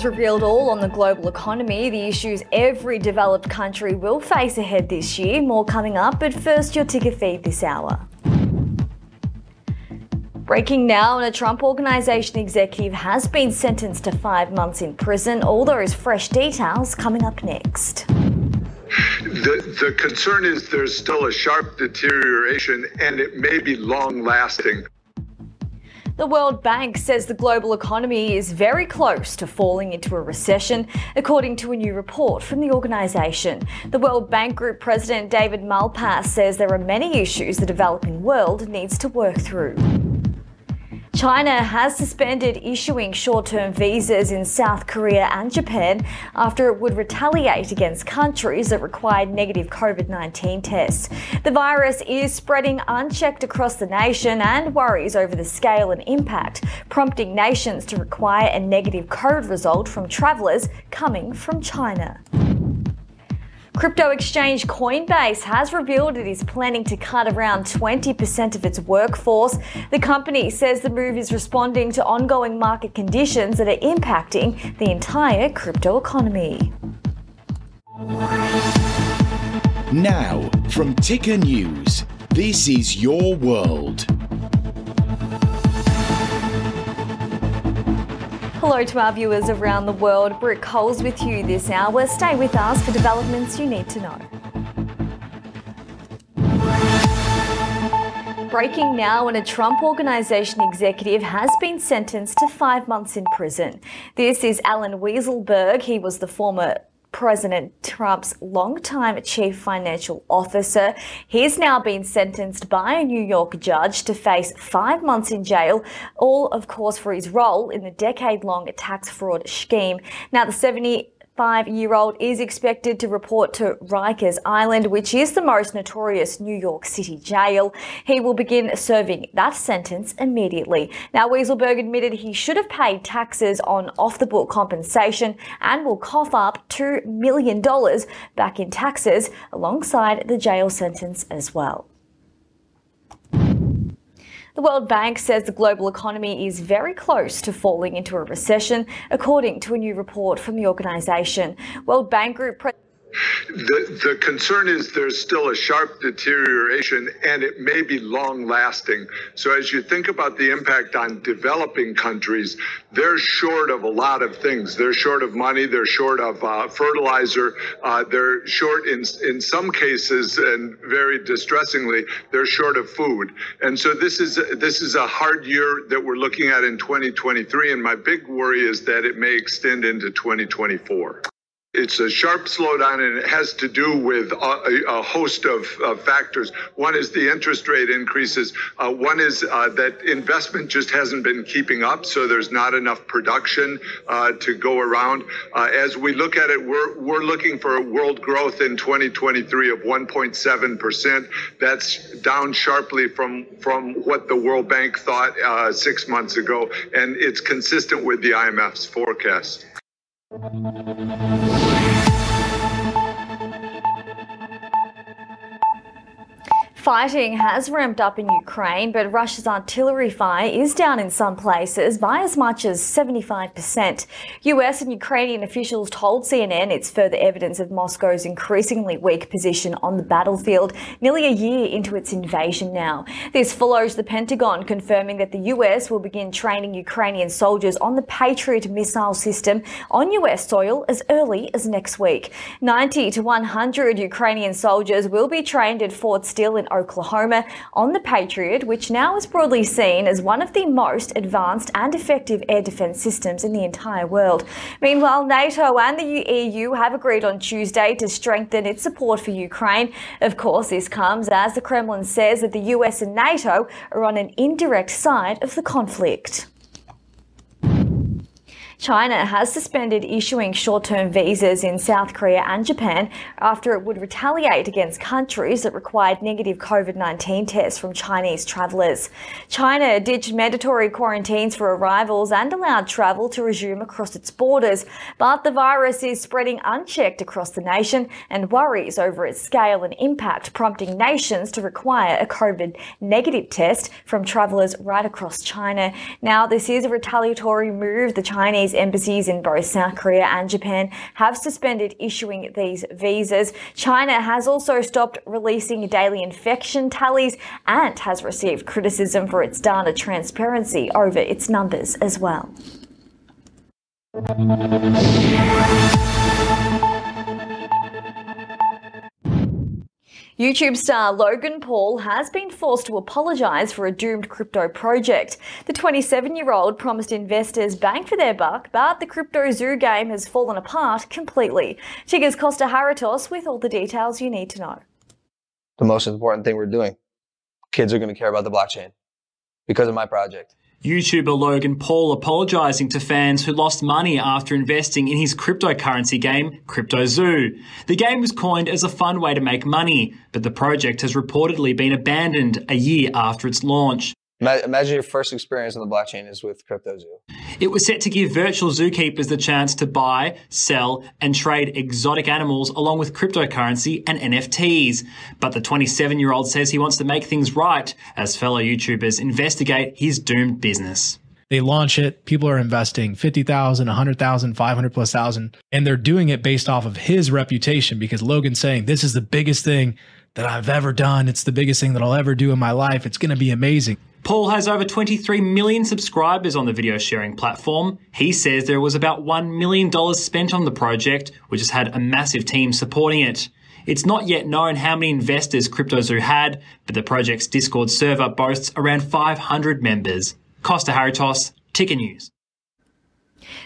has revealed all on the global economy, the issues every developed country will face ahead this year. More coming up, but first, your ticker feed this hour. Breaking now, and a Trump Organization executive has been sentenced to five months in prison. All those fresh details coming up next. The, the concern is there's still a sharp deterioration and it may be long lasting. The World Bank says the global economy is very close to falling into a recession, according to a new report from the organisation. The World Bank Group President David Malpass says there are many issues the developing world needs to work through. China has suspended issuing short term visas in South Korea and Japan after it would retaliate against countries that required negative COVID 19 tests. The virus is spreading unchecked across the nation and worries over the scale and impact, prompting nations to require a negative COVID result from travellers coming from China. Crypto exchange Coinbase has revealed it is planning to cut around 20% of its workforce. The company says the move is responding to ongoing market conditions that are impacting the entire crypto economy. Now, from Ticker News, this is your world. Hello to our viewers around the world. Britt Coles with you this hour. Stay with us for developments you need to know. Breaking now, and a Trump Organization executive has been sentenced to five months in prison. This is Allen Weisselberg. He was the former President Trump's longtime chief financial officer. He's now been sentenced by a New York judge to face five months in jail, all, of course, for his role in the decade long tax fraud scheme. Now, the 70 five year old is expected to report to Rikers Island, which is the most notorious New York City jail. He will begin serving that sentence immediately. Now, Weisselberg admitted he should have paid taxes on off the book compensation and will cough up $2 million back in taxes alongside the jail sentence as well. The World Bank says the global economy is very close to falling into a recession, according to a new report from the organisation. World Bank Group. Pre- the, the concern is there's still a sharp deterioration and it may be long lasting. So, as you think about the impact on developing countries, they're short of a lot of things. They're short of money, they're short of uh, fertilizer, uh, they're short in, in some cases, and very distressingly, they're short of food. And so, this is, this is a hard year that we're looking at in 2023. And my big worry is that it may extend into 2024. It's a sharp slowdown and it has to do with a, a host of, factors. One is the interest rate increases. Uh, one is uh, that investment just hasn't been keeping up, so there's not enough production uh, to go around. Uh, as we look at it, we're, we're looking for world growth in 2023 of 1.7%. That's down sharply from, from what the World Bank thought uh, six months ago, and it's consistent with the IMF's forecast. Thank you. Fighting has ramped up in Ukraine, but Russia's artillery fire is down in some places by as much as 75%. US and Ukrainian officials told CNN it's further evidence of Moscow's increasingly weak position on the battlefield, nearly a year into its invasion now. This follows the Pentagon confirming that the US will begin training Ukrainian soldiers on the Patriot missile system on US soil as early as next week. 90 to 100 Ukrainian soldiers will be trained at Fort Sill in Oklahoma on the Patriot, which now is broadly seen as one of the most advanced and effective air defense systems in the entire world. Meanwhile, NATO and the EU have agreed on Tuesday to strengthen its support for Ukraine. Of course, this comes as the Kremlin says that the US and NATO are on an indirect side of the conflict. China has suspended issuing short term visas in South Korea and Japan after it would retaliate against countries that required negative COVID 19 tests from Chinese travellers. China ditched mandatory quarantines for arrivals and allowed travel to resume across its borders, but the virus is spreading unchecked across the nation and worries over its scale and impact, prompting nations to require a COVID negative test from travellers right across China. Now, this is a retaliatory move the Chinese Chinese embassies in both South Korea and Japan have suspended issuing these visas. China has also stopped releasing daily infection tallies and has received criticism for its data transparency over its numbers as well. YouTube star Logan Paul has been forced to apologise for a doomed crypto project. The 27 year old promised investors bang for their buck, but the Crypto Zoo game has fallen apart completely. Ticker's Costa Haritos with all the details you need to know. The most important thing we're doing kids are going to care about the blockchain because of my project. YouTuber Logan Paul apologising to fans who lost money after investing in his cryptocurrency game, Crypto Zoo. The game was coined as a fun way to make money, but the project has reportedly been abandoned a year after its launch. Imagine your first experience on the blockchain is with CryptoZoo. It was set to give virtual zookeepers the chance to buy, sell, and trade exotic animals along with cryptocurrency and NFTs. But the 27 year old says he wants to make things right as fellow YouTubers investigate his doomed business. They launch it, people are investing 50,000, 100,000, 500 plus thousand, and they're doing it based off of his reputation because Logan's saying, This is the biggest thing that I've ever done. It's the biggest thing that I'll ever do in my life. It's going to be amazing. Paul has over 23 million subscribers on the video sharing platform. He says there was about $1 million spent on the project, which has had a massive team supporting it. It's not yet known how many investors CryptoZoo had, but the project's Discord server boasts around 500 members. Costa Haritos, Ticker News.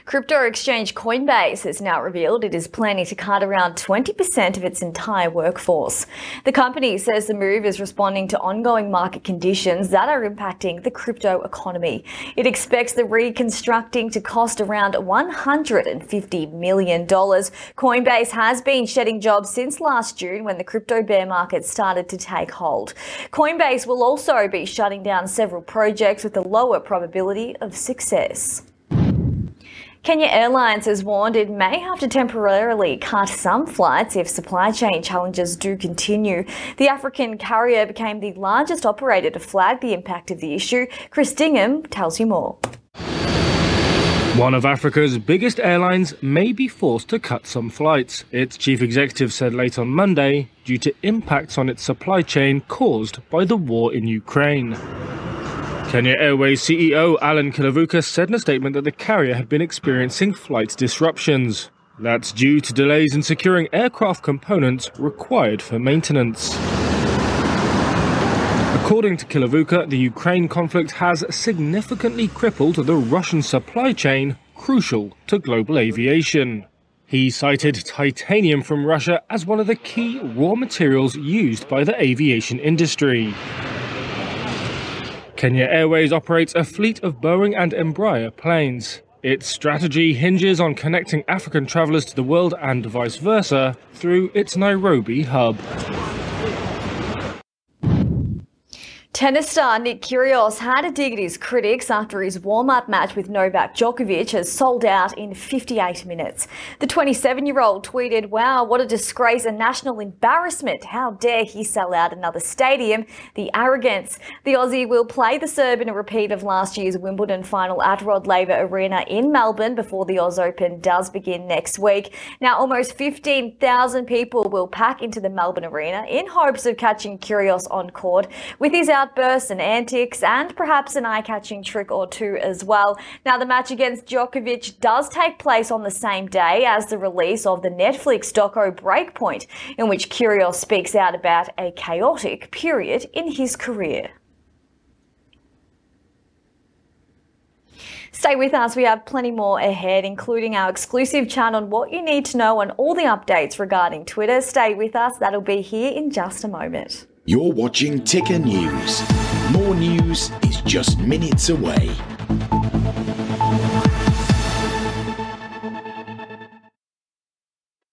Crypto exchange Coinbase has now revealed it is planning to cut around 20% of its entire workforce. The company says the move is responding to ongoing market conditions that are impacting the crypto economy. It expects the reconstructing to cost around $150 million. Coinbase has been shedding jobs since last June when the crypto bear market started to take hold. Coinbase will also be shutting down several projects with a lower probability of success. Kenya Airlines has warned it may have to temporarily cut some flights if supply chain challenges do continue. The African carrier became the largest operator to flag the impact of the issue. Chris Dingham tells you more. One of Africa's biggest airlines may be forced to cut some flights, its chief executive said late on Monday, due to impacts on its supply chain caused by the war in Ukraine. Kenya Airways CEO Allan Kilavuka said in a statement that the carrier had been experiencing flight disruptions. That's due to delays in securing aircraft components required for maintenance. According to Kilavuka, the Ukraine conflict has significantly crippled the Russian supply chain crucial to global aviation. He cited titanium from Russia as one of the key raw materials used by the aviation industry. Kenya Airways operates a fleet of Boeing and Embraer planes. Its strategy hinges on connecting African travellers to the world and vice versa through its Nairobi hub. Tennis star Nick Kyrgios had a dig at his critics after his warm-up match with Novak Djokovic has sold out in 58 minutes. The 27-year-old tweeted, wow, what a disgrace, a national embarrassment. How dare he sell out another stadium? The arrogance. The Aussie will play the Serb in a repeat of last year's Wimbledon final at Rod Laver Arena in Melbourne before the Oz Open does begin next week. Now, almost 15,000 people will pack into the Melbourne Arena in hopes of catching Kyrgios on court with his out outbursts and antics, and perhaps an eye catching trick or two as well. Now, the match against Djokovic does take place on the same day as the release of the Netflix doco Breakpoint, in which Kyrgios speaks out about a chaotic period in his career. Stay with us, we have plenty more ahead, including our exclusive chat on what you need to know and all the updates regarding Twitter. Stay with us, that'll be here in just a moment. You're watching Ticker News. More news is just minutes away.